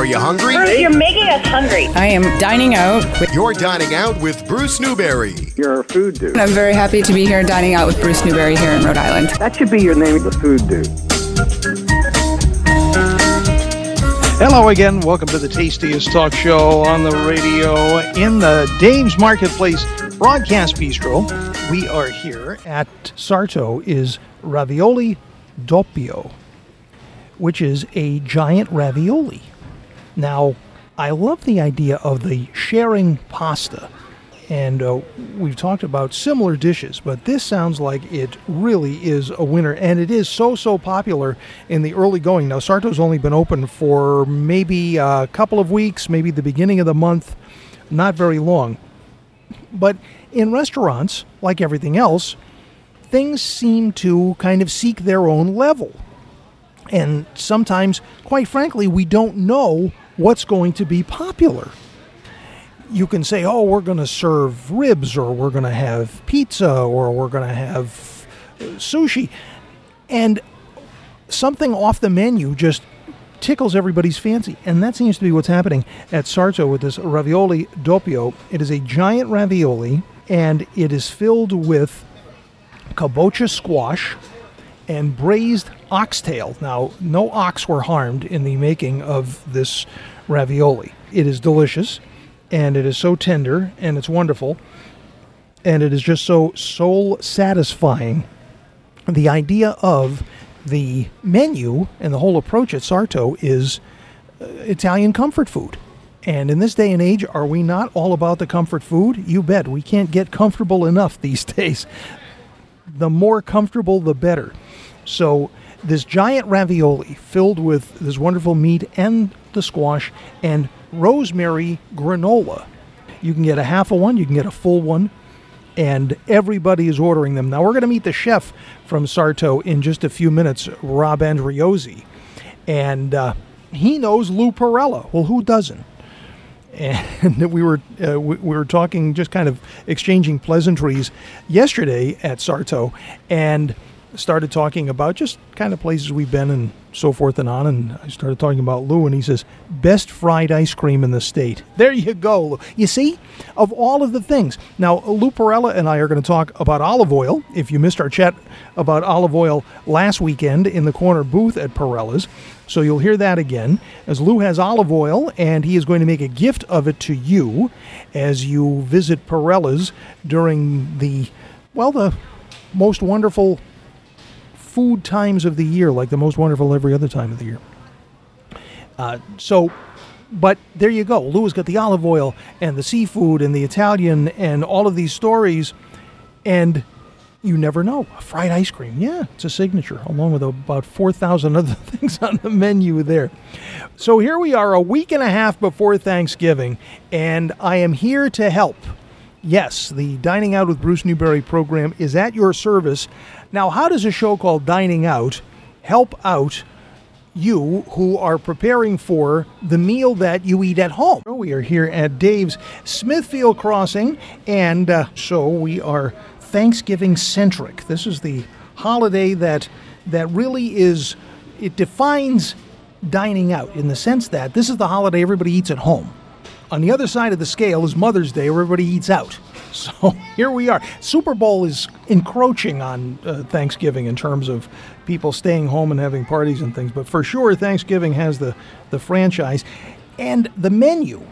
Are you hungry? Bruce, you're making us hungry. I am dining out. With, You're dining out with Bruce Newberry. You're a food dude. I'm very happy to be here dining out with Bruce Newberry here in Rhode Island. That should be your name, the food dude. Hello again. Welcome to the tastiest talk show on the radio in the Dave's Marketplace Broadcast Bistro. We are here at Sarto is Ravioli Doppio, which is a giant ravioli. Now, I love the idea of the sharing pasta. And uh, we've talked about similar dishes, but this sounds like it really is a winner. And it is so, so popular in the early going. Now, Sarto's only been open for maybe a couple of weeks, maybe the beginning of the month, not very long. But in restaurants, like everything else, things seem to kind of seek their own level. And sometimes, quite frankly, we don't know what's going to be popular you can say, oh, we're going to serve ribs, or we're going to have pizza, or we're going to have uh, sushi. And something off the menu just tickles everybody's fancy. And that seems to be what's happening at Sarto with this ravioli doppio. It is a giant ravioli, and it is filled with kabocha squash and braised oxtail. Now, no ox were harmed in the making of this ravioli. It is delicious and it is so tender and it's wonderful and it is just so soul satisfying. The idea of the menu and the whole approach at sarto is uh, italian comfort food. And in this day and age are we not all about the comfort food? You bet. We can't get comfortable enough these days the more comfortable the better so this giant ravioli filled with this wonderful meat and the squash and rosemary granola. You can get a half a one, you can get a full one, and everybody is ordering them. Now, we're going to meet the chef from Sarto in just a few minutes, Rob Andreozzi. And uh, he knows Lou Perella. Well, who doesn't? And we were uh, we, we were talking, just kind of exchanging pleasantries yesterday at Sarto, and started talking about just kind of places we've been and so forth and on. And I started talking about Lou, and he says, best fried ice cream in the state. There you go. You see, of all of the things. Now, Lou Perella and I are going to talk about olive oil. If you missed our chat about olive oil last weekend in the corner booth at Perella's, so you'll hear that again. As Lou has olive oil, and he is going to make a gift of it to you as you visit Perella's during the, well, the most wonderful food times of the year, like the most wonderful every other time of the year. Uh, so, but there you go. Lou's got the olive oil and the seafood and the Italian and all of these stories, and you never know. Fried ice cream, yeah, it's a signature, along with about 4,000 other things on the menu there. So here we are, a week and a half before Thanksgiving, and I am here to help. Yes, the Dining Out with Bruce Newberry program is at your service. Now, how does a show called Dining Out help out you who are preparing for the meal that you eat at home? We are here at Dave's Smithfield Crossing, and uh, so we are Thanksgiving centric. This is the holiday that that really is it defines dining out in the sense that this is the holiday everybody eats at home. On the other side of the scale is Mother's Day, where everybody eats out. So here we are. Super Bowl is encroaching on uh, Thanksgiving in terms of people staying home and having parties and things. But for sure, Thanksgiving has the, the franchise. And the menu,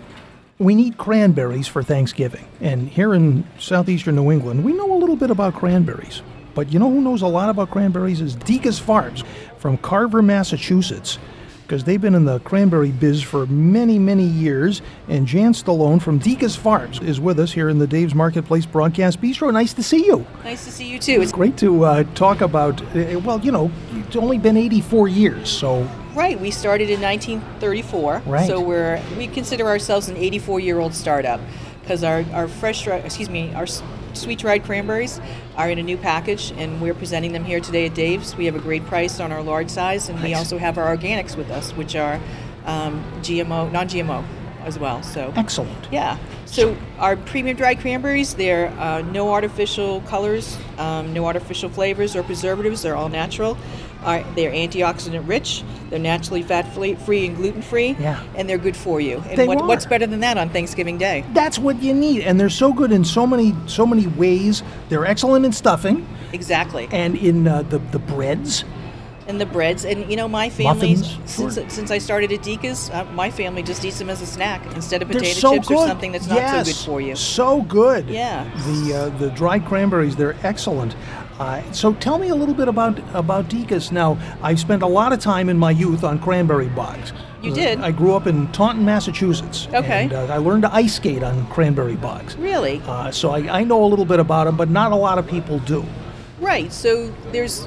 we need cranberries for Thanksgiving. And here in southeastern New England, we know a little bit about cranberries. But you know who knows a lot about cranberries is Decas Farms from Carver, Massachusetts because they've been in the cranberry biz for many, many years. And Jan Stallone from Decas Farms is with us here in the Dave's Marketplace Broadcast Bistro. Nice to see you. Nice to see you too. It's great to uh, talk about, uh, well, you know, it's only been 84 years, so. Right, we started in 1934. Right. So we're we consider ourselves an 84 year old startup because our, our fresh, excuse me, our sweet dried cranberries are in a new package and we're presenting them here today at Dave's. We have a great price on our large size and we also have our organics with us, which are um, GMO, non GMO as well. So Excellent. Yeah. So our premium dried cranberries, they're uh, no artificial colors, um, no artificial flavors or preservatives. They're all natural. Are they're antioxidant rich, they're naturally fat free and gluten free, Yeah. and they're good for you. And They what, what's better than that on Thanksgiving Day? That's what you need, and they're so good in so many so many ways. They're excellent in stuffing Exactly. and in uh, the the breads. and the breads. And you know, my family, Muffins, since sure. since I started at Decas, uh, my family just eats them as a snack instead of potato so chips good. or something that's not yes, so good for you. So good. Yeah. The uh, the dried cranberries, they're excellent. Uh, so tell me a little bit about about Decas. Now, I've spent a lot of time in my youth on cranberry bogs. You Uh, did? I grew up in Taunton, Massachusetts. Okay. And uh, I learned to ice skate on cranberry bogs. Really? Uh, so I, I know a little bit about them, but not a lot of people do. Right. So there's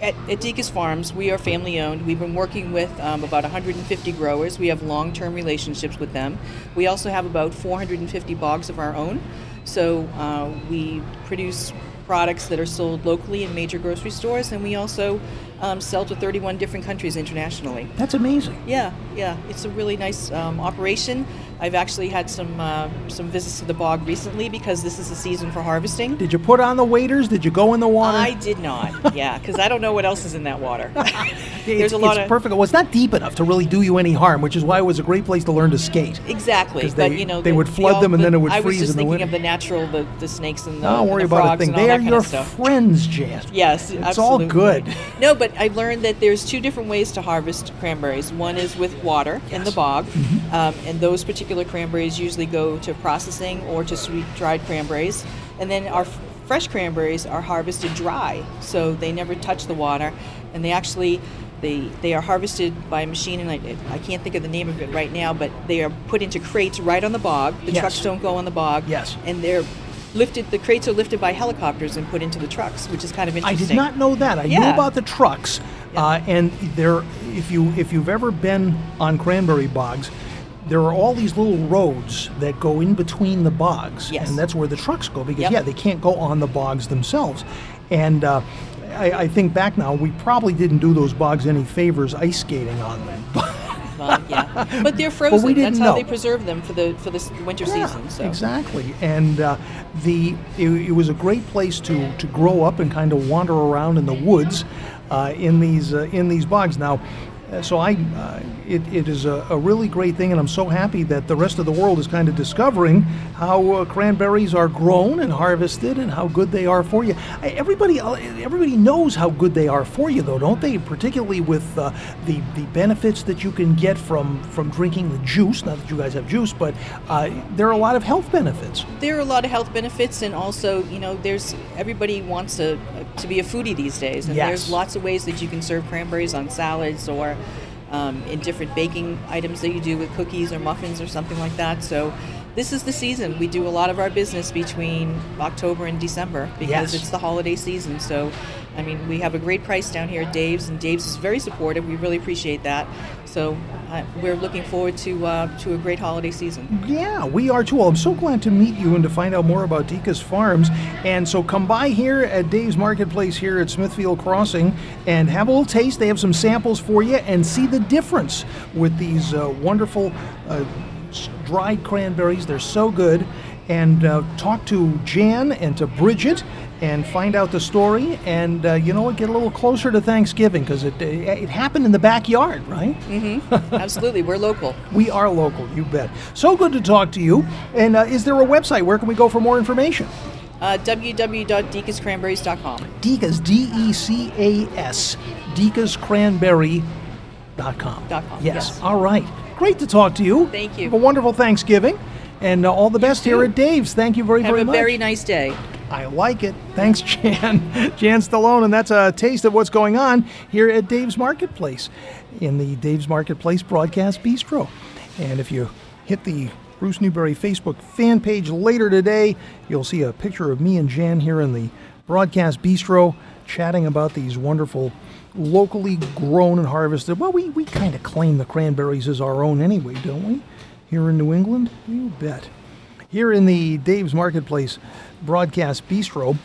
at, at Decas Farms, we are family owned. We've been working with um, about 150 growers. We have long term relationships with them. We also have about 450 bogs of our own. So uh, we produce products that are sold locally in major grocery stores, and we also um, sell to 31 different countries internationally. That's amazing. Yeah, yeah, it's a really nice um, operation. I've actually had some uh, some visits to the bog recently because this is the season for harvesting. Did you put on the waders? Did you go in the water? I did not. Yeah, because I don't know what else is in that water. It's, There's a lot it's of perfect. Well, it's not deep enough to really do you any harm, which is why it was a great place to learn to skate. exactly. 'Cause But they- you know, they the- would the flood all- them and the- then it would I was freeze just in the thinking winter. of the natural, the, the snakes and the, Don't and worry the about a thing. all They are your friends, Jan. Yes, It's all absolutely. good. No, but I learned that there's two different ways to harvest cranberries. One is with water in the bog, Mm-hmm. um, and those particular cranberries usually go to processing or to sweet dried cranberries. And then our f- fresh cranberries are harvested dry, so they never touch the water, and they actually. They, they are harvested by a machine, and I, I can't think of the name of it right now, but they are put into crates right on the bog. The Yes. trucks don't go on the bog. Yes. And they're lifted, the crates are lifted by helicopters and put into the trucks, which is kind of interesting. I did not know that. I knew about the trucks, uh, and there. If you if you've ever been on cranberry bogs, there are all these little roads that go in between the bogs, Yes. and that's where the trucks go because Yep. yeah, they can't go on the bogs themselves, and. Uh, I, I think back now, we probably didn't do those bogs any favors ice skating on them. Yeah, but they're frozen. didn't That's how they preserve them for the for the winter season. So Exactly, and uh, the it, it was a great place to to grow up and kind of wander around in the woods uh, in these uh, in these bogs. Now, so I uh, it, it is a, a really great thing, and I'm so happy that the rest of the world is kind of discovering how uh, cranberries are grown and harvested and how good they are for you. I- Everybody uh, everybody knows how good they are for you, though, don't they? Particularly with uh, the the benefits that you can get from from drinking the juice. Not that you guys have juice, but uh, there are a lot of health benefits. there are a lot of health benefits, and also you know, there's everybody wants to to be a foodie these days, and Yes. there's lots of ways that you can serve cranberries on salads or. Um, in different baking items that you do with cookies or muffins or something like that. So, this is the season. We do a lot of our business between October and December because Yes. it's the holiday season. So, I mean, we have a great price down here at Dave's, and Dave's is very supportive. We really appreciate that. So, uh, we're looking forward to uh, to a great holiday season. Yeah, we are too. Well, I'm so glad to meet you and to find out more about Decas Farms. And so come by here at Dave's Marketplace here at Smithfield Crossing and have a little taste. They have some samples for you and see the difference with these uh, wonderful uh, dried cranberries. They're so good. And uh, talk to Jan and to Bridget and find out the story. And uh, you know what? Get a little closer to Thanksgiving because it, it happened in the backyard, right? Absolutely, we're local. We are local, you bet. So good to talk to you. And uh, is there a website? Where can we go for more information? Uh, www.decascranberries.com. Decas, D E C A S, decascranberry.com. Com, Yes. yes. All right. Great to talk to you. Thank you. Have a wonderful Thanksgiving. And uh, all the best here at Dave's. Thank you very, Have very a very nice day. I like it. Thanks, Jan. Jan Stallone, and that's a taste of what's going on here at Dave's Marketplace in the Dave's Marketplace Broadcast Bistro. And if you hit the Bruce Newberry Facebook fan page later today, you'll see a picture of me and Jan here in the Broadcast Bistro chatting about these wonderful locally grown and harvested. Well, we, we kind of claim the cranberries as our own anyway, don't we? Here in New England? You bet. Here in the Dave's Marketplace Broadcast Bistro,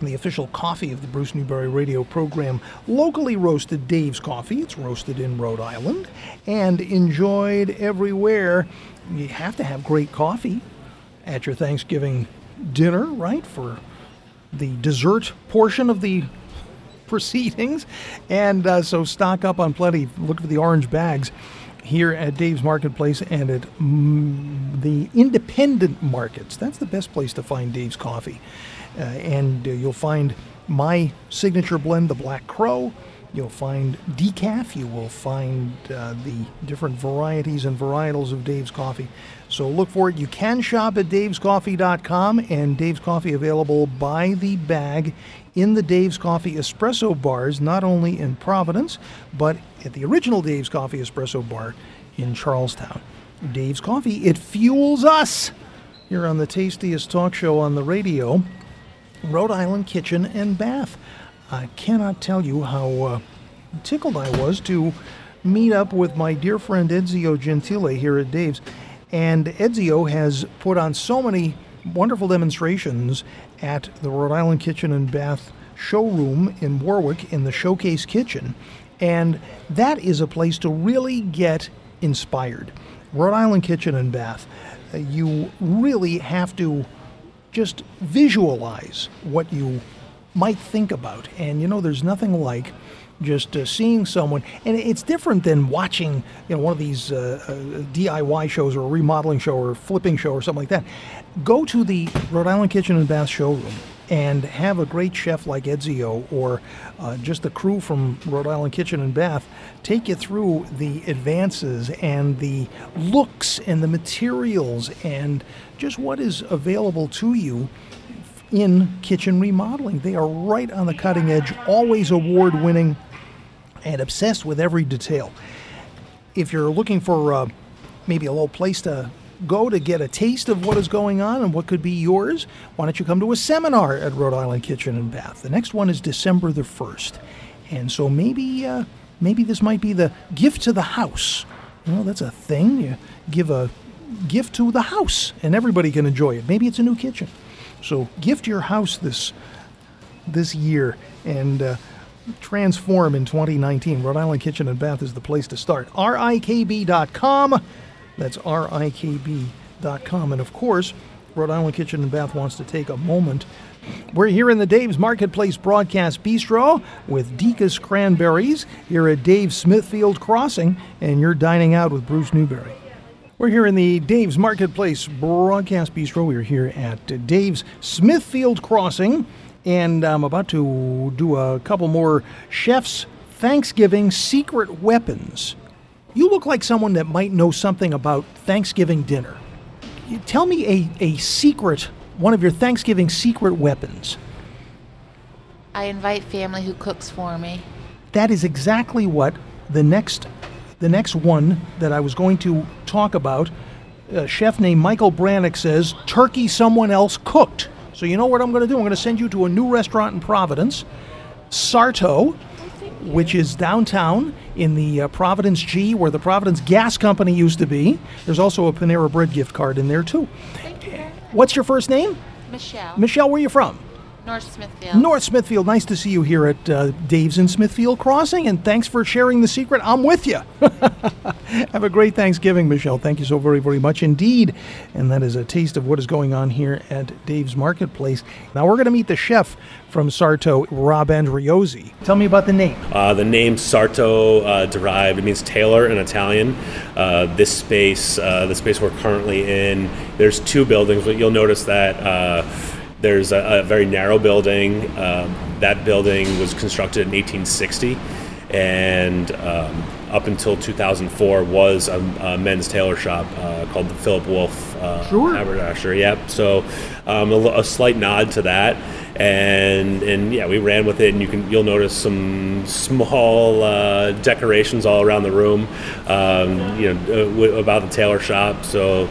the official coffee of the Bruce Newberry radio program, locally roasted Dave's Coffee. It's roasted in Rhode Island and enjoyed everywhere. You have to have great coffee at your Thanksgiving dinner, right? For the dessert portion of the proceedings. And uh, so stock up on plenty. Look for the orange bags here at Dave's Marketplace and at mm, the independent markets. That's the best place to find Dave's coffee. Uh, and uh, you'll find my signature blend, the Black Crow. You'll find decaf. You will find uh, the different varieties and varietals of Dave's coffee. So look for it. You can shop at davescoffee.com and Dave's Coffee available by the bag in the Dave's Coffee espresso bars, not only in Providence, but at the original Dave's Coffee espresso bar in Charlestown. Dave's Coffee, it fuels us here on the tastiest talk show on the radio, Rhode Island Kitchen and Bath. I cannot tell you how uh, tickled I was to meet up with my dear friend Edzio Gentile here at Dave's. And Edzio has put on so many wonderful demonstrations at the Rhode Island Kitchen and Bath showroom in Warwick in the Showcase Kitchen. And that is a place to really get inspired. Rhode Island Kitchen and Bath, uh, you really have to just visualize what you might think about. And you know, there's nothing like just uh, seeing someone, and it's different than watching you know one of these uh, uh, DIY shows or a remodeling show or a flipping show or something like that. Go to the Rhode Island Kitchen and Bath showroom and have a great chef like Edzio or uh, just the crew from Rhode Island Kitchen and Bath take you through the advances and the looks and the materials and just what is available to you in kitchen remodeling. They are right on the cutting edge, always award winning, and obsessed with every detail. If you're looking for uh, maybe a little place to go to get a taste of what is going on and what could be yours, why don't you come to a seminar at Rhode Island Kitchen and Bath? The next one is December the 1st. And so maybe uh, maybe this might be the gift to the house. Well, that's a thing. You give a gift to the house and everybody can enjoy it. Maybe it's a new kitchen. So gift your house this this year and uh, transform in 2019. Rhode Island Kitchen and Bath is the place to start. RIKB.com. That's RIKB.com. And of course, Rhode Island Kitchen and Bath wants to take a moment. We're here in the Dave's Marketplace Broadcast Bistro with Decas Cranberries here at Dave's Smithfield Crossing, and you're dining out with Bruce Newberry. We're here in the Dave's Marketplace Broadcast Bistro. We're here at Dave's Smithfield Crossing, and I'm about to do a couple more chef's Thanksgiving secret weapons. You look like someone that might know something about Thanksgiving dinner. You tell me a, a secret, one of your Thanksgiving secret weapons. I invite family who cooks for me. That is exactly what the next the next one that I was going to talk about. A chef named Michael Brannick says turkey someone else cooked. So you know what I'm going to do? I'm going to send you to a new restaurant in Providence, Sarto, which is downtown in the uh, Providence G, where the Providence Gas Company used to be. There's also a Panera Bread gift card in there too. What's your first name? Michelle. Michelle, where are you from? North Smithfield. North Smithfield. Nice to see you here at uh, Dave's in Smithfield Crossing, and thanks for sharing the secret. I'm with you. Have a great Thanksgiving, Michelle. Thank you so very, very much indeed. And that is a taste of what is going on here at Dave's Marketplace. Now we're going to meet the chef from Sarto, Rob Andreozzi. Tell me about the name. Uh, the name Sarto uh, derived, it means tailor in Italian. Uh, this space, uh, the space we're currently in, there's two buildings, but you'll notice that uh, there's a, a very narrow building. Um, that building was constructed in 1860, and um, up until 2004 was a, a men's tailor shop uh, called the Philip Wolf uh, Sure. Haberdasher. Yep. So um, a, a slight nod to that, and and yeah, we ran with it, and you can you'll notice some small uh, decorations all around the room, um, you know, uh, w- about the tailor shop. So.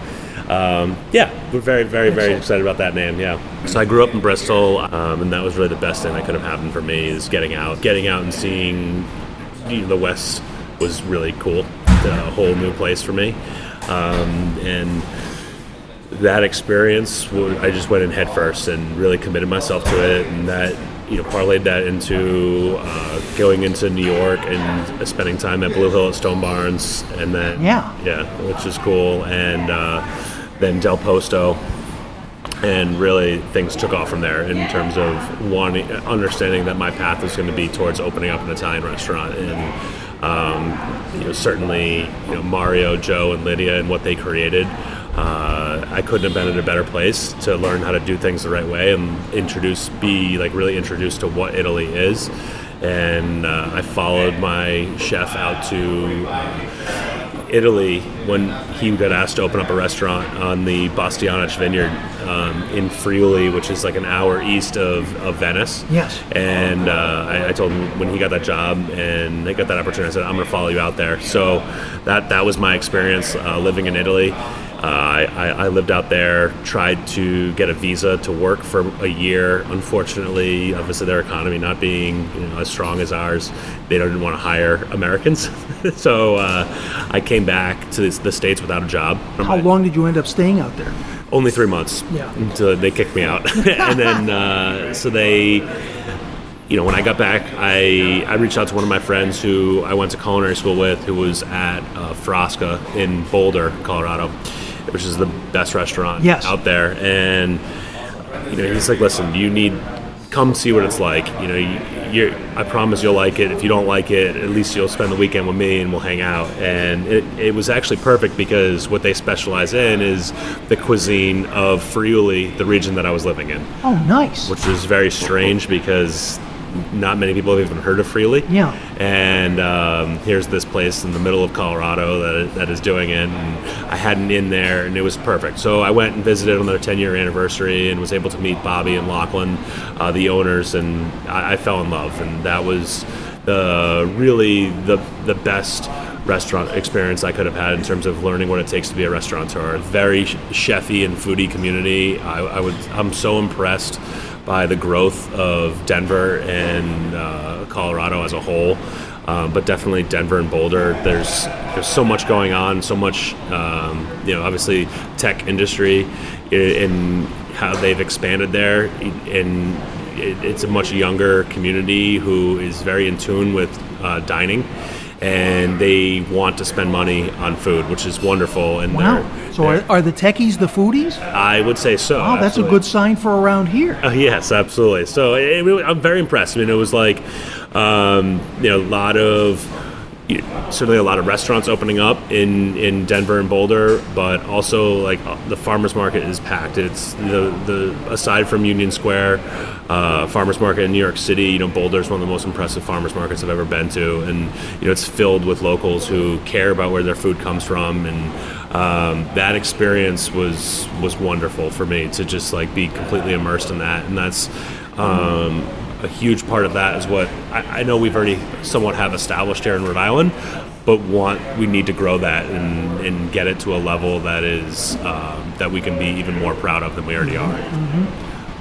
Um, yeah, we're very, very, very excited about that name. Yeah. So I grew up in Bristol, um, and that was really the best thing that could have happened for me is getting out, getting out and seeing you know, the West was really cool. A whole new place for me, um, and that experience, I just went in head first and really committed myself to it, and that you know parlayed that into uh, going into New York and uh, spending time at Blue Hill at Stone Barns, and then Yeah. yeah, which is cool, and uh, then Del Posto, and really things took off from there in terms of wanting, understanding that my path was going to be towards opening up an Italian restaurant and um, you know, certainly you know, Mario, Joe, and Lidia and what they created. Uh, I couldn't have been in a better place to learn how to do things the right way and introduce, be like really introduced to what Italy is. And uh, I followed my chef out to uh, Italy when he got asked to open up a restaurant on the Bastianich Vineyard um, in Friuli, which is like an hour east of, of Venice. Yes. And uh, I, I told him when he got that job and they got that opportunity, I said, I'm going to follow you out there. So that, that was my experience uh, living in Italy. Uh, I, I lived out there, tried to get a visa to work for a year. Unfortunately, obviously, their economy not being you know, as strong as ours, they didn't want to hire Americans. so uh, I came back to the States without a job. How long did you end up staying out there? Only three months. Yeah. Until they kicked me out. and then, uh, so they you know, when I got back, I, I reached out to one of my friends who I went to culinary school with, who was at uh, Frasca in Boulder, Colorado, which is the best restaurant Yes. out there. And you know, he's like, "Listen, you need come see what it's like. You know, you, you're, I promise you'll like it. If you don't like it, at least you'll spend the weekend with me and we'll hang out." And it, it was actually perfect because what they specialize in is the cuisine of Friuli, the region that I was living in Oh, nice. which is very strange because not many people have even heard of Friuli. Yeah. And um, here's this place in the middle of Colorado that, that is doing it. And I had an inn there, and it was perfect. So I went and visited on their 10 year anniversary and was able to meet Bobby and Lachlan, uh, the owners, and I, I fell in love. And that was the really the the best restaurant experience I could have had in terms of learning what it takes to be a restaurateur. Very chefy and foodie community. I, I would I'm so impressed by the growth of Denver and uh, Colorado as a whole. Um, but definitely Denver and Boulder. There's there's so much going on, so much um, you know. Obviously, tech industry and how they've expanded there, and it's a much younger community who is very in tune with uh, dining, and they want to spend money on food, which is wonderful. And Wow. they're- So are, are the techies the foodies? I would say so. Oh, that's a good sign for around here. Uh, yes, absolutely. So it, really, I'm very impressed. I mean, it was like, um, you know, a lot of, you know, certainly a lot of restaurants opening up in, in Denver and Boulder, but also like uh, the farmers market is packed. It's the the aside from Union Square, uh, farmers market in New York City. You know, Boulder is one of the most impressive farmers markets I've ever been to, and you know, it's filled with locals who care about where their food comes from and um, that experience was was wonderful for me to just like be completely immersed in that, and that's um, a huge part of that is what I, I know we've already somewhat have established here in Rhode Island, but want we need to grow that and, and get it to a level that is um, that we can be even more proud of than we already are.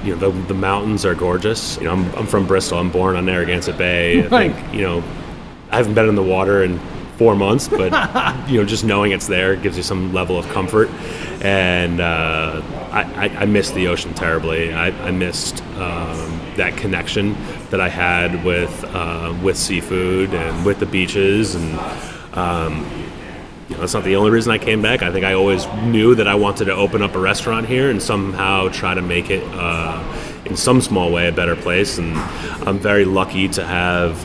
You know, the, the mountains are gorgeous. You know, I'm, I'm from Bristol. I'm born on Narragansett Bay. I Right. think, you know, I haven't been in the water in four months, but you know, just knowing it's there gives you some level of comfort. And uh, I, I, I missed the ocean terribly. I, I missed um, that connection that I had with uh, with seafood and with the beaches and. Um, you know, that's not the only reason I came back. I think I always knew that I wanted to open up a restaurant here and somehow try to make it, uh, in some small way, a better place. And I'm very lucky to have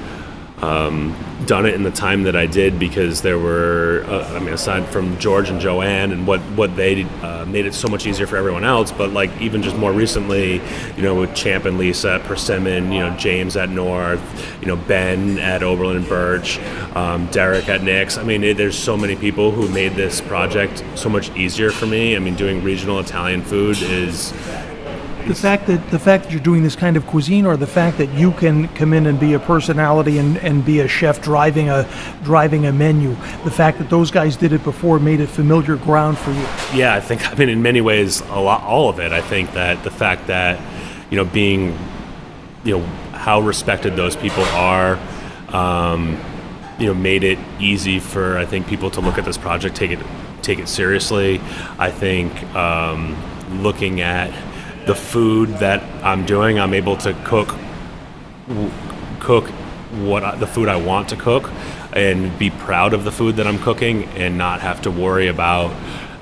um, done it in the time that I did because there were, uh, I mean, aside from George and Joanne and what what they uh, made it so much easier for everyone else, but like even just more recently, you know, with Champe and Lisa at Persimmon, you know, James at North, you know, Ben at Oberlin and Birch, um, Derek at Nick's. I mean, it, there's so many people who made this project so much easier for me. I mean, doing regional Italian food is The fact that the fact that you're doing this kind of cuisine, or the fact that you can come in and be a personality and, and be a chef driving a driving a menu, the fact that those guys did it before made it familiar ground for you. Yeah, I think I mean in many ways a lot all of it. I think that the fact that you know being you know how respected those people are um, you know made it easy for I think people to look at this project take it take it seriously. I think um, looking at the food that I'm doing, I'm able to cook cook what I, the food I want to cook and be proud of the food that I'm cooking and not have to worry about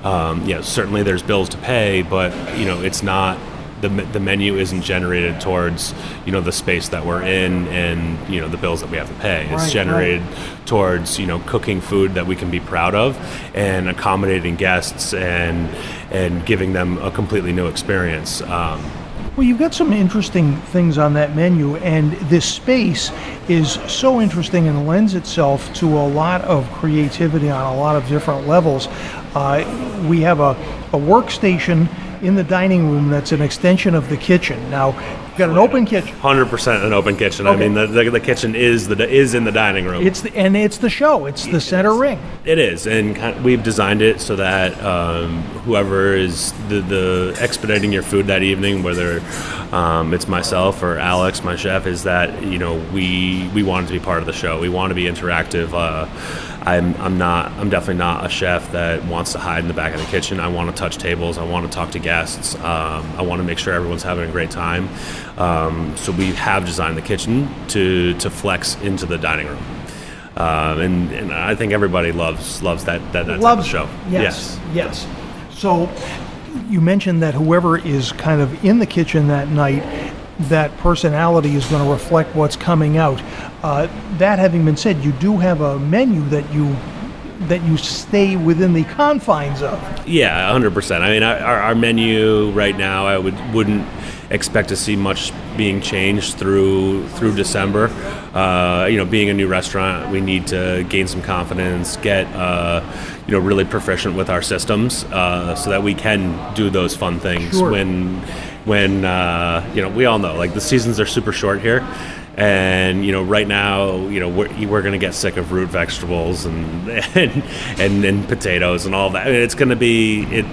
um, you know, certainly there's bills to pay, but you know, it's not the, the menu isn't generated towards you know the space that we're in and you know the bills that we have to pay. It's Right, generated towards you know cooking food that we can be proud of and accommodating guests and and giving them a completely new experience. Um, Well, you've got some interesting things on that menu, and this space is so interesting and lends itself to a lot of creativity on a lot of different levels. Uh, we have a, a workstation in the dining room that's an extension of the kitchen. Now, you've got an open kitchen. Hundred percent an open kitchen. I mean, the, the, the kitchen is the is in the dining room. It's the, and it's the show. It's the center ring. It is, and kind we've designed it so that um, whoever is the, the expediting your food that evening, whether um, it's myself or Alex, my chef, is that you know we we want it to be part of the show. We want to be interactive. Uh, I'm I'm not I'm definitely not a chef that wants to hide in the back of the kitchen. I want to touch tables. I want to talk to guests. Um, I want to make sure everyone's having a great time. Um, so we have designed the kitchen to to flex into the dining room. Um, and, and I think everybody loves loves that that, that type Loves of show. Yes, yes. So you mentioned that whoever is kind of in the kitchen that night, that personality is going to reflect what's coming out. Uh, that having been said, you do have a menu that you that you stay within the confines of. Yeah, hundred percent. I mean, our, our menu right now, I would wouldn't expect to see much being changed through through December. Uh, you know, being a new restaurant, we need to gain some confidence, get uh, you know really proficient with our systems, uh, so that we can do those fun things Sure. when when uh, you know we all know like the seasons are super short here. And you know, right now, you know, we're, we're going to get sick of root vegetables and and, and and potatoes and all that. I mean, it's going to be it.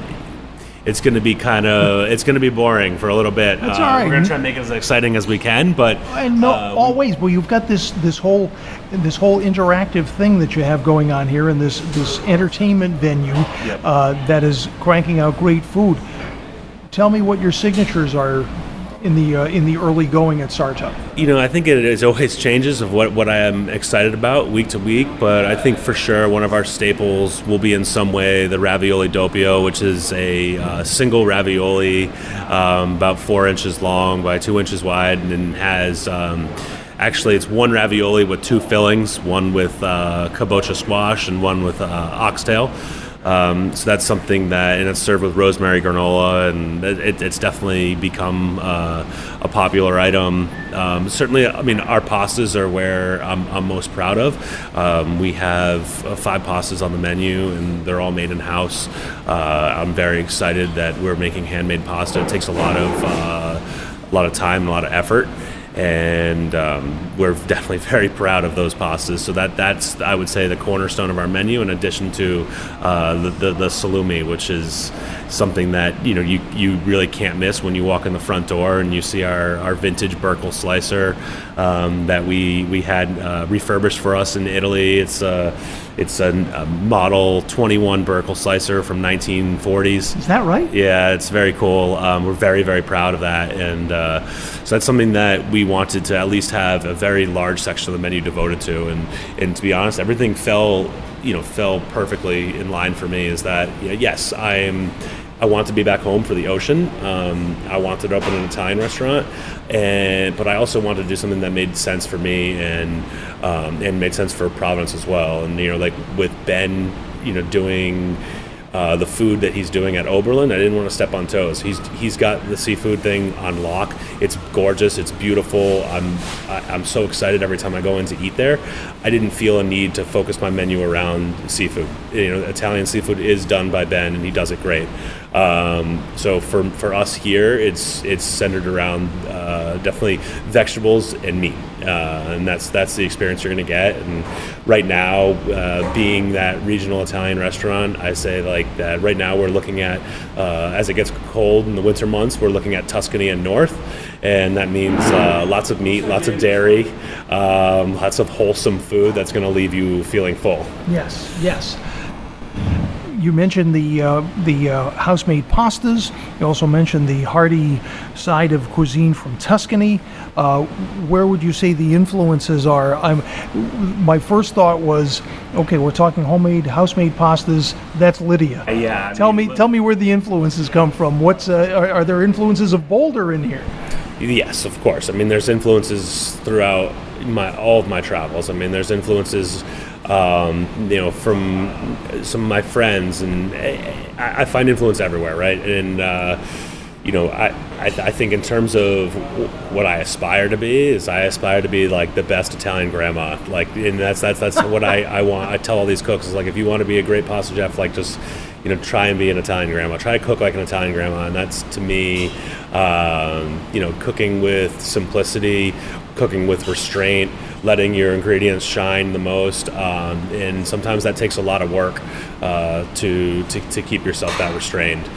It's going to be kind of it's going to be boring for a little bit. That's Uh, all right. We're going to try to make it as exciting as we can, but And no, uh, always. Well, you've got this this whole this whole interactive thing that you have going on here, and this this entertainment venue uh, that is cranking out great food. Tell me what your signatures are in the uh, in the early going at Sarto. you know, I think it is always changes of what, what I am excited about week to week, but I think for sure one of our staples will be in some way the ravioli doppio, which is a uh, single ravioli um, about four inches long by two inches wide and has. Um, Actually, it's one ravioli with two fillings, one with uh, kabocha squash and one with uh, oxtail. Um, so that's something that, and it's served with rosemary granola, and it, it, it's definitely become uh, a popular item. Um, certainly, I mean, our pastas are where I'm, I'm most proud of. Um, we have uh, five pastas on the menu, and they're all made in house. Uh, I'm very excited that we're making handmade pasta. It takes a lot of uh, a lot of time, a lot of effort and um, we're definitely very proud of those pastas. So that that's I would say the cornerstone of our menu, in addition to uh, the, the the salumi, which is something that you know you, you really can't miss when you walk in the front door and you see our, our vintage Berkel slicer um, that we we had uh, refurbished for us in Italy. It's a it's a, a model 21 Berkel slicer from 1940s. Is that right? Yeah, it's very cool. Um, we're very, very proud of that, and uh, so that's something that we wanted to at least have a very large section of the menu devoted to. And and to be honest, everything fell, you know, fell perfectly in line for me. Is that you know, yes, I'm. I want to be back home for the ocean. Um, I wanted to open an Italian restaurant, and but I also wanted to do something that made sense for me and um, and made sense for Providence as well. And you know, like with Ben, you know, doing uh, the food that he's doing at Oberlin. I didn't want to step on toes. He's he's got the seafood thing on lock. It's gorgeous. It's beautiful. I'm I, I'm so excited every time I go in to eat there. I didn't feel a need to focus my menu around seafood. You know, Italian seafood is done by Ben, and he does it great. Um, so for for us here, it's it's centered around uh, definitely vegetables and meat, uh, and that's that's the experience you're going to get. And right now, uh, being that regional Italian restaurant, I say like that. Right now, we're looking at uh, as it gets cold in the winter months, we're looking at Tuscany and north, and that means uh, lots of meat, lots of dairy, um, lots of wholesome food that's going to leave you feeling full. Yes, yes. You mentioned the uh, the uh, house-made pastas. You also mentioned the hearty side of cuisine from Tuscany. Uh, where would you say the influences are? I'm, my first thought was, okay, we're talking homemade, house-made pastas. That's Lidia. Yeah. I Tell mean, me, tell me where the influences come from. What's uh, are, are there influences of Boulder in here? Yes, of course. I mean, there's influences throughout my all of my travels. I mean, there's influences, um, you know, from some of my friends, and I, I find influence everywhere, right? And uh, you know, I, I I think in terms of what I aspire to be is I aspire to be like the best Italian grandma. Like, and that's that's that's what I I want. I tell all these cooks is like, if you want to be a great pasta chef, like just you know, try and be an Italian grandma. Try to cook like an Italian grandma, and that's to me, um, you know, cooking with simplicity, cooking with restraint, letting your ingredients shine the most. Um, and sometimes that takes a lot of work uh, to, to to keep yourself that restrained.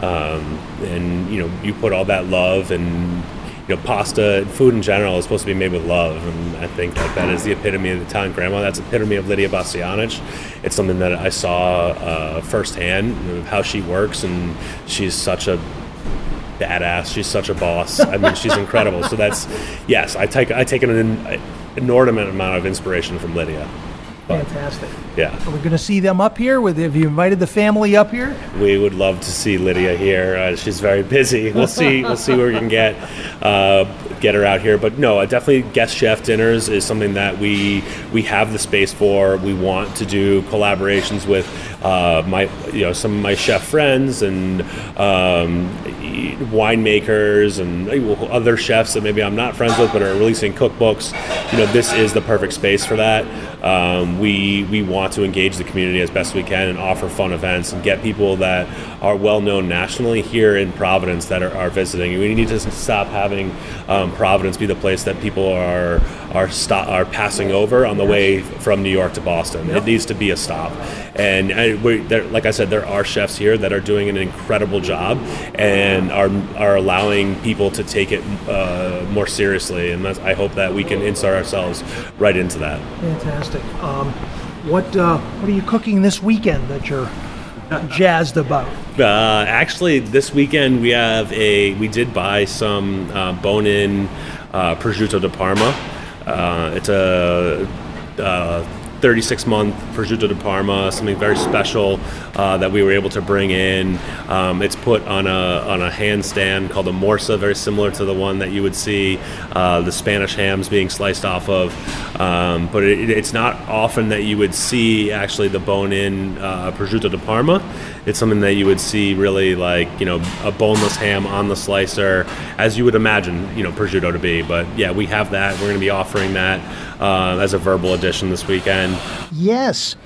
Um, and you know, you put all that love and you know, pasta, food in general is supposed to be made with love, and I think that that is the epitome of the Italian grandma. That's the epitome of Lidia Bastianich. It's something that I saw uh, firsthand how she works, and she's such a badass. She's such a boss. I mean, she's incredible. So that's yes, I take I take an, inordinate amount of inspiration from Lidia. But, Fantastic. yeah, Are we going to see them up here? With have you invited the family up here? we would love to see Lidia here. Uh, she's very busy. We'll see. We'll see where we can get uh, get her out here. But no, uh, definitely guest chef dinners is something that we we have the space for. We want to do collaborations with uh, my you know some of my chef friends and um, winemakers and other chefs that maybe I'm not friends with but are releasing cookbooks. You know, this is the perfect space for that. Um, we we want to engage the community as best we can and offer fun events and get people that are well known nationally here in Providence that are, are visiting. We need to stop having um, Providence be the place that people are are stop, are passing over on the way from New York to Boston. It needs to be a stop. And I, we, there, like I said, there are chefs here that are doing an incredible job and are are allowing people to take it uh, more seriously. And that's, I hope that we can insert ourselves right into that. Fantastic. Um, what uh, what are you cooking this weekend that you're jazzed about? Uh, actually, this weekend we have a. We did buy some uh, bone-in uh, prosciutto di Parma. Uh, it's a. Uh, 36 month prosciutto di Parma, something very special uh, that we were able to bring in. Um, it's put on a on a handstand called a morsa, very similar to the one that you would see uh, the Spanish hams being sliced off of. Um, but it, it's not often that you would see actually the bone in uh, prosciutto di Parma. It's something that you would see really like you know a boneless ham on the slicer, as you would imagine you know prosciutto to be. But yeah, we have that. We're going to be offering that uh, as a verbal edition this weekend. Yes.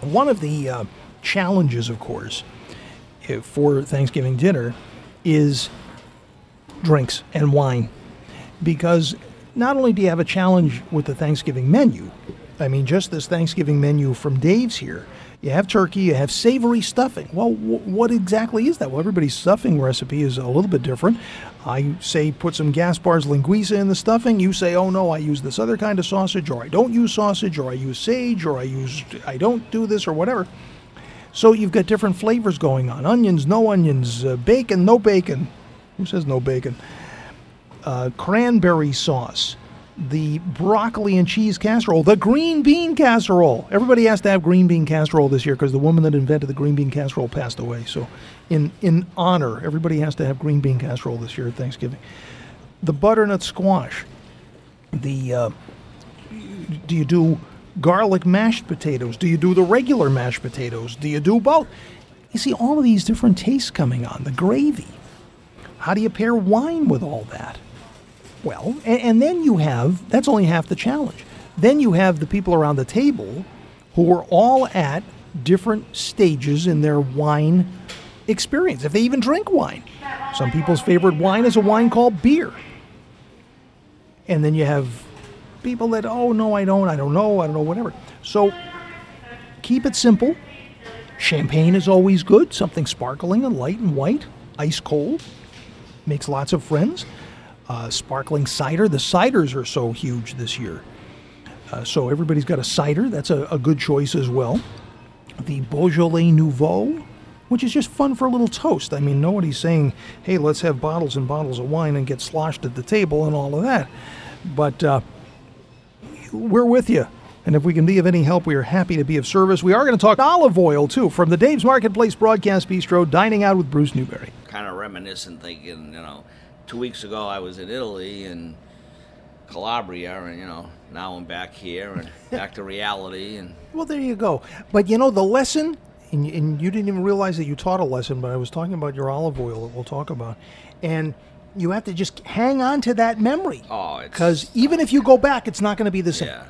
One of the uh, challenges, of course, eh, for Thanksgiving dinner is drinks and wine. Because not only do you have a challenge with the Thanksgiving menu, I mean, just this Thanksgiving menu from Dave's here, you have turkey, you have savory stuffing. Well, wh- what exactly is that? Well, everybody's stuffing recipe is a little bit different. I say put some Gaspar's linguiça in the stuffing. You say, oh no, I use this other kind of sausage, or I don't use sausage, or I use sage, or I use I don't do this, or whatever. So you've got different flavors going on: onions, no onions, uh, bacon, no bacon. Who says no bacon? Uh, cranberry sauce, the broccoli and cheese casserole, the green bean casserole. Everybody has to have green bean casserole this year because the woman that invented the green bean casserole passed away. So, in in honor, everybody has to have green bean casserole this year at Thanksgiving. The butternut squash. The uh, do you do garlic mashed potatoes? Do you do the regular mashed potatoes? Do you do both? You see all of these different tastes coming on. The gravy. How do you pair wine with all that? Well, and, and then you have that's only half the challenge. Then you have the people around the table who are all at different stages in their wine experience, if they even drink wine. Some people's favorite wine is a wine called beer. And then you have people that, oh, no, I don't, I don't know, I don't know, whatever. So keep it simple. Champagne is always good, something sparkling and light and white, ice cold. Makes lots of friends. Uh, sparkling cider. The ciders are so huge this year. Uh, so everybody's got a cider. That's a, a good choice as well. the Beaujolais Nouveau, which is just fun for a little toast. I mean, nobody's saying, hey, let's have bottles and bottles of wine and get sloshed at the table and all of that. But uh, we're with you. And if we can be of any help, we are happy to be of service. We are going to talk olive oil, too, from the Dave's Marketplace Broadcast Bistro, dining out with Bruce Newberry. kind of reminiscent, thinking, you know, two weeks ago I was in Italy and Calabria, and you know, now I'm back here and back to reality. And Well, there you go. But you know, the lesson, and, and you didn't even realize that you taught a lesson, but I was talking about your olive oil that we'll talk about. And you have to just hang on to that memory. Oh, Because even if you go back, it's not going to be the same. yeah,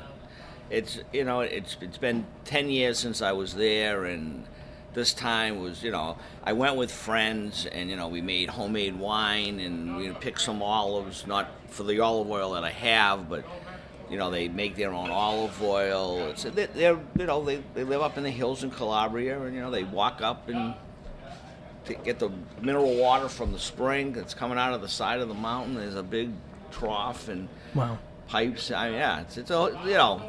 it's you know, it's it's been ten years since I was there, and this time was you know, I went with friends, and you know, we made homemade wine, and we picked some olives, not for the olive oil that I have, but. You know, they make their own olive oil. It's, they're, they're, you know, they, they live up in the hills in Calabria, and you know, they walk up and to get the mineral water from the spring that's coming out of the side of the mountain. There's a big trough and Wow. pipes. I mean, yeah, it's, it's a you know,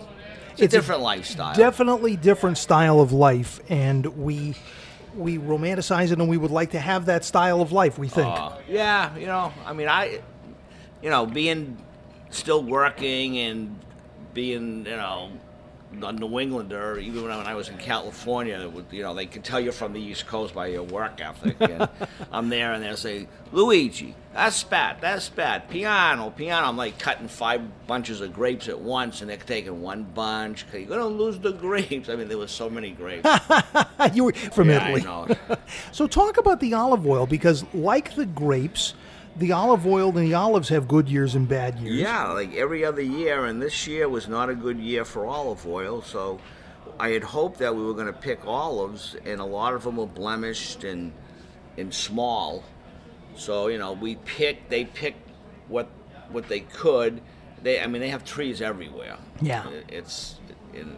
it's, It's a a different lifestyle. Definitely different style of life. And we. We romanticize it, and we would like to have that style of life. We think. Uh, yeah, you know, I mean, I, you know, being still working and being, you know, a New Englander, even when I, was in California, would, you know, they could tell you're from the East Coast by your work ethic. And I'm there, and they'll say, Luigi, that's bad, that's bad, piano, piano. I'm like cutting five bunches of grapes at once, and they're taking one bunch. You're gonna lose the grapes. I mean, there was so many grapes. you were from Yeah, Italy. So talk about the olive oil because, like the grapes, the olive oil and the olives have good years and bad years. Yeah, like every other year, and this year was not a good year for olive oil. So I had hoped that we were going to pick olives, and a lot of them were blemished and and small. So you know, we picked. They picked what what they could. They, I mean, they have trees everywhere. Yeah. It's in.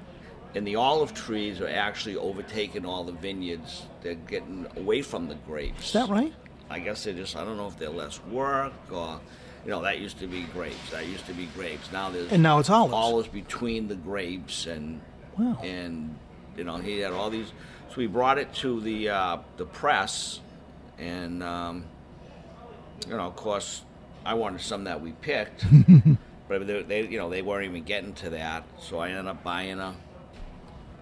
And the olive trees are actually overtaking all the vineyards. They're getting away from the grapes. Is that right? I guess they just, I don't know if they're less work or, you know, that used to be grapes. That used to be grapes. Now there's And now it's olives. olives between the grapes and, Wow. and, you know, he had all these. So we brought it to the, uh, the press and, um, you know, of course, I wanted some that we picked, but they, they, you know, they weren't even getting to that. So I ended up buying a,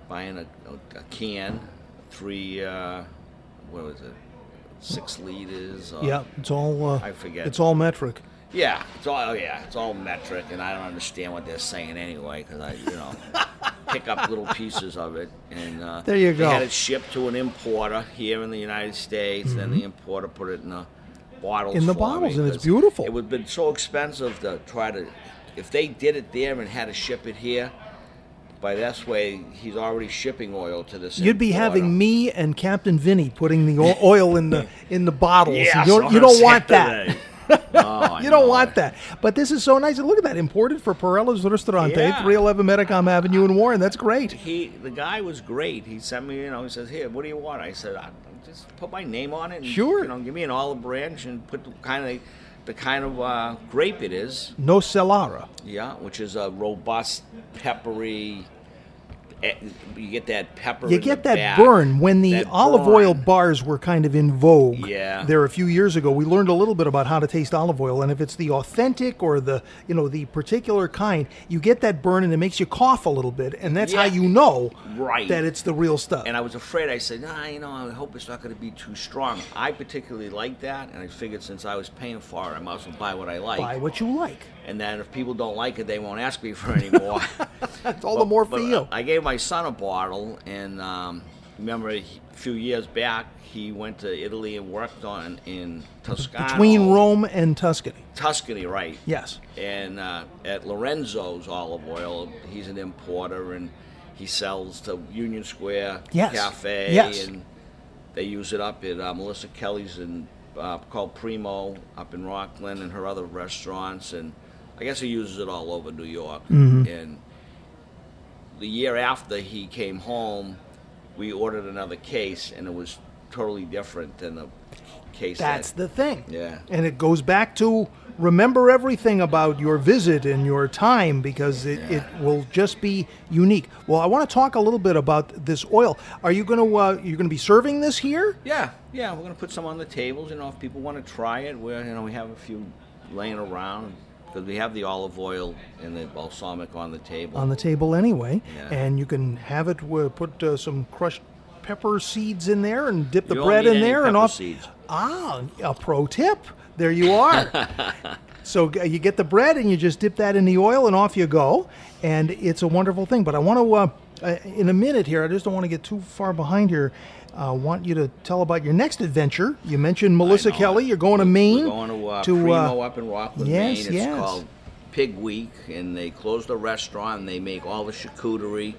buying a, a, a can, three, uh, what was it, six liters? Or, Yeah, it's all. Uh, I forget. It's all metric. Yeah, it's all oh, yeah, it's all metric, and I don't understand what they're saying anyway because I, you know, pick up little pieces of it. And uh, There you they go. had it shipped to an importer here in the United States. Then the importer put it in the bottles. Mm-hmm. In the bottles, and it's beautiful. It would have been so expensive to try to, if they did it there and had to ship it here. By this way, he's already shipping oil to this. You'd be importer. having me and Captain Vinny putting the oil in the in the bottles. Yeah, you don't, you don't want that. Oh, You don't want that. But this is so nice. And look at that. Imported for Perella's Ristorante, Yeah. 311 Metacom Avenue in Warren. That's great. he the guy was great. He sent me, you know, he says, "Here, what do you want?" I said, "Just put my name on it. And, Sure. You know, give me an olive branch and put the kind of the kind of uh, grape it is. Nocellara. Yeah, which is a robust, peppery. Eh, You get that pepper. You get that back. burn when the olive oil bars were kind of in vogue. Yeah. There a few years ago, we learned a little bit about how to taste olive oil, and if it's the authentic or the you know the particular kind, you get that burn and it makes you cough a little bit, and that's how you know Right. that it's the real stuff. And I was afraid. I said, "Nah, you know, I hope it's not going to be too strong." I particularly like that, and I figured since I was paying for it, I might as well buy what I like. Buy what you like. And then if people don't like it, they won't ask me for any more. That's all the more for you. uh, I gave my son a bottle, and um, remember a few years back, he went to Italy and worked on in Toscana. Between Rome and Tuscany. Tuscany, right? Yes. And uh, at Lorenzo's Olive Oil, he's an importer, and he sells to Union Square Yes. Cafe, Yes. and they use it up at uh, Melissa Kelly's and uh, called Primo up in Rockland and her other restaurants, and I guess he uses it all over New York. Mm-hmm. And the year after he came home, we ordered another case, and it was totally different than the case That's that, the thing. Yeah. And it goes back to remember everything about your visit and your time because it, it will just be unique. Well, I want to talk a little bit about this oil. Are you going to uh, you're going to be serving this here? Yeah, yeah, we're gonna put some on the tables. You know, if people want to try it, we're you know we have a few laying around because we have the olive oil and the balsamic on the table. on the table anyway, Yeah. and you can have it uh, put uh, some crushed pepper seeds in there and dip the You don't bread in there and off. seeds. Ah, a pro tip. There you are. so you get the bread and you just dip that in the oil and off you go, and it's a wonderful thing. But I want to, uh, uh, in a minute here, I just don't want to get too far behind here. I want you to tell about your next adventure. You mentioned Melissa. Kelly. You're going to Maine. We're going to, uh, to, Primo up in Rockland, yes, Maine. It's yes. called Pig Week, and they close the restaurant. and They make all the charcuterie.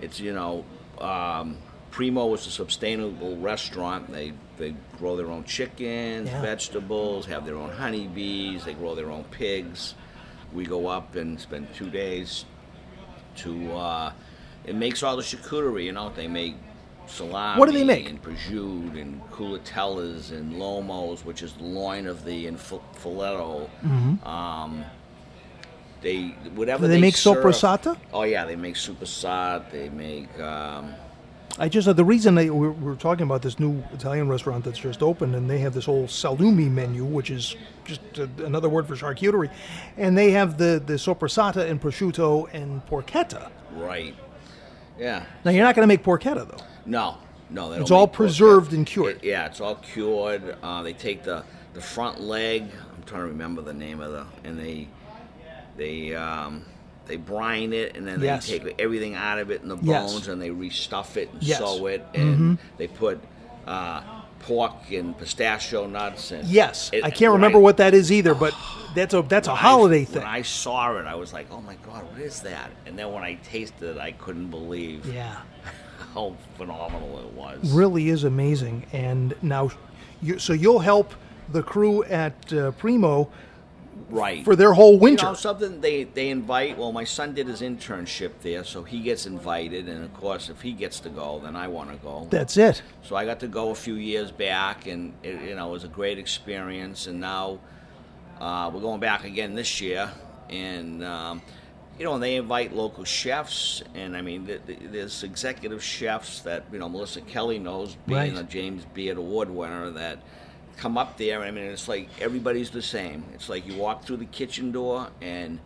It's you know, um, Primo is a sustainable restaurant. They they grow their own chickens, Yeah. vegetables, have their own honeybees. They grow their own pigs. We go up and spend two days to. Uh, it makes all the charcuterie. You know, they make salami. What do they make? And prosciutto and culatellas and lomos, which is the loin of the and fil- filetto. Um, they whatever Mm-hmm. Do they make serve- soppressata? Oh yeah, they make supersat. They make um, I just uh, the reason they we're, we're talking about this new Italian restaurant that's just opened, and they have this whole salumi menu, which is just uh, another word for charcuterie, and they have the the soppressata and prosciutto and porchetta. right. Yeah. Now you're not going to make porchetta though. No, no, they It's all preserved and cured. It- yeah, it's all cured. Uh, they take the the front leg. I'm trying to remember the name of the and they they um, they brine it and then Yes. they take everything out of it and the Yes. bones and they restuff it and Yes. Mm-hmm. sew it and they put uh, pork and pistachio nuts and Yes, it- I can't remember right. what that is either, but that's a that's a When I- holiday thing. When I saw it, I was like, "Oh my god, what is that?" And then when I tasted it, I couldn't believe yeah, how phenomenal it was. really is amazing. And now, you, so you'll help the crew at uh, Primo right for their whole winter. You know, something they they invite. Well, my son did his internship there, so he gets invited, and of course, if he gets to go, then I want to go. that's it. So I got to go a few years back, and it, you know, it was a great experience. And now uh, we're going back again this year, and um, you know, and they invite local chefs, and I mean, th- th- there's executive chefs that you know Melissa Kelly knows, being Right. a James Beard Award winner, that come up there. I mean, it's like everybody's the same. It's like you walk through the kitchen door and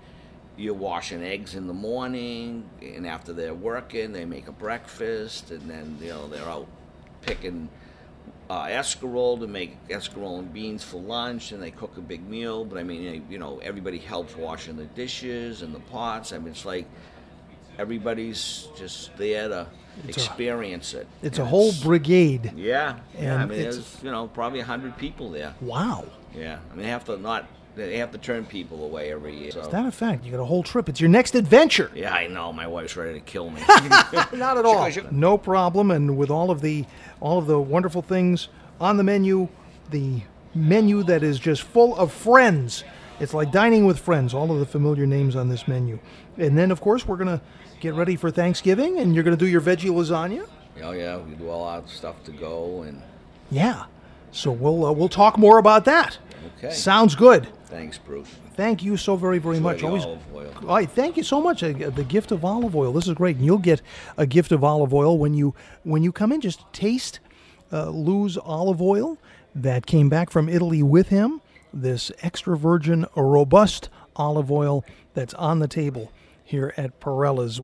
you're washing eggs in the morning, and after they're working, they make a breakfast, and then you know they're out picking uh, escarole to make escarole and beans for lunch, and they cook a big meal. But I mean, you know, everybody helps washing the dishes and the pots. I mean, it's like everybody's just there to It's a- experience it. It's a whole it's- brigade. Yeah, yeah. I and mean, it's- there's you know probably hundred people there. Wow. Yeah, I mean they have to not they have to turn people away every year. So. Is that a fact? You got a whole trip. It's your next adventure. yeah, I know. My wife's ready to kill me. Not at all. No problem. And with all of the all of the wonderful things on the menu, the menu that is just full of friends. It's like dining with friends. All of the familiar names on this menu. And then, of course, we're gonna get ready for Thanksgiving, and you're gonna do your veggie lasagna. oh yeah, we do all our stuff to go, and Yeah. So we'll uh, we'll talk more about that. Okay. Sounds good. thanks, Bruce. Thank you so very very Enjoy much. Always. olive oil. All right, thank you so much. Uh, the gift of olive oil. This is great. And you'll get a gift of olive oil when you when you come in. Just taste uh, Lou's olive oil that came back from Italy with him. This extra virgin, robust olive oil that's on the table here at Perella's.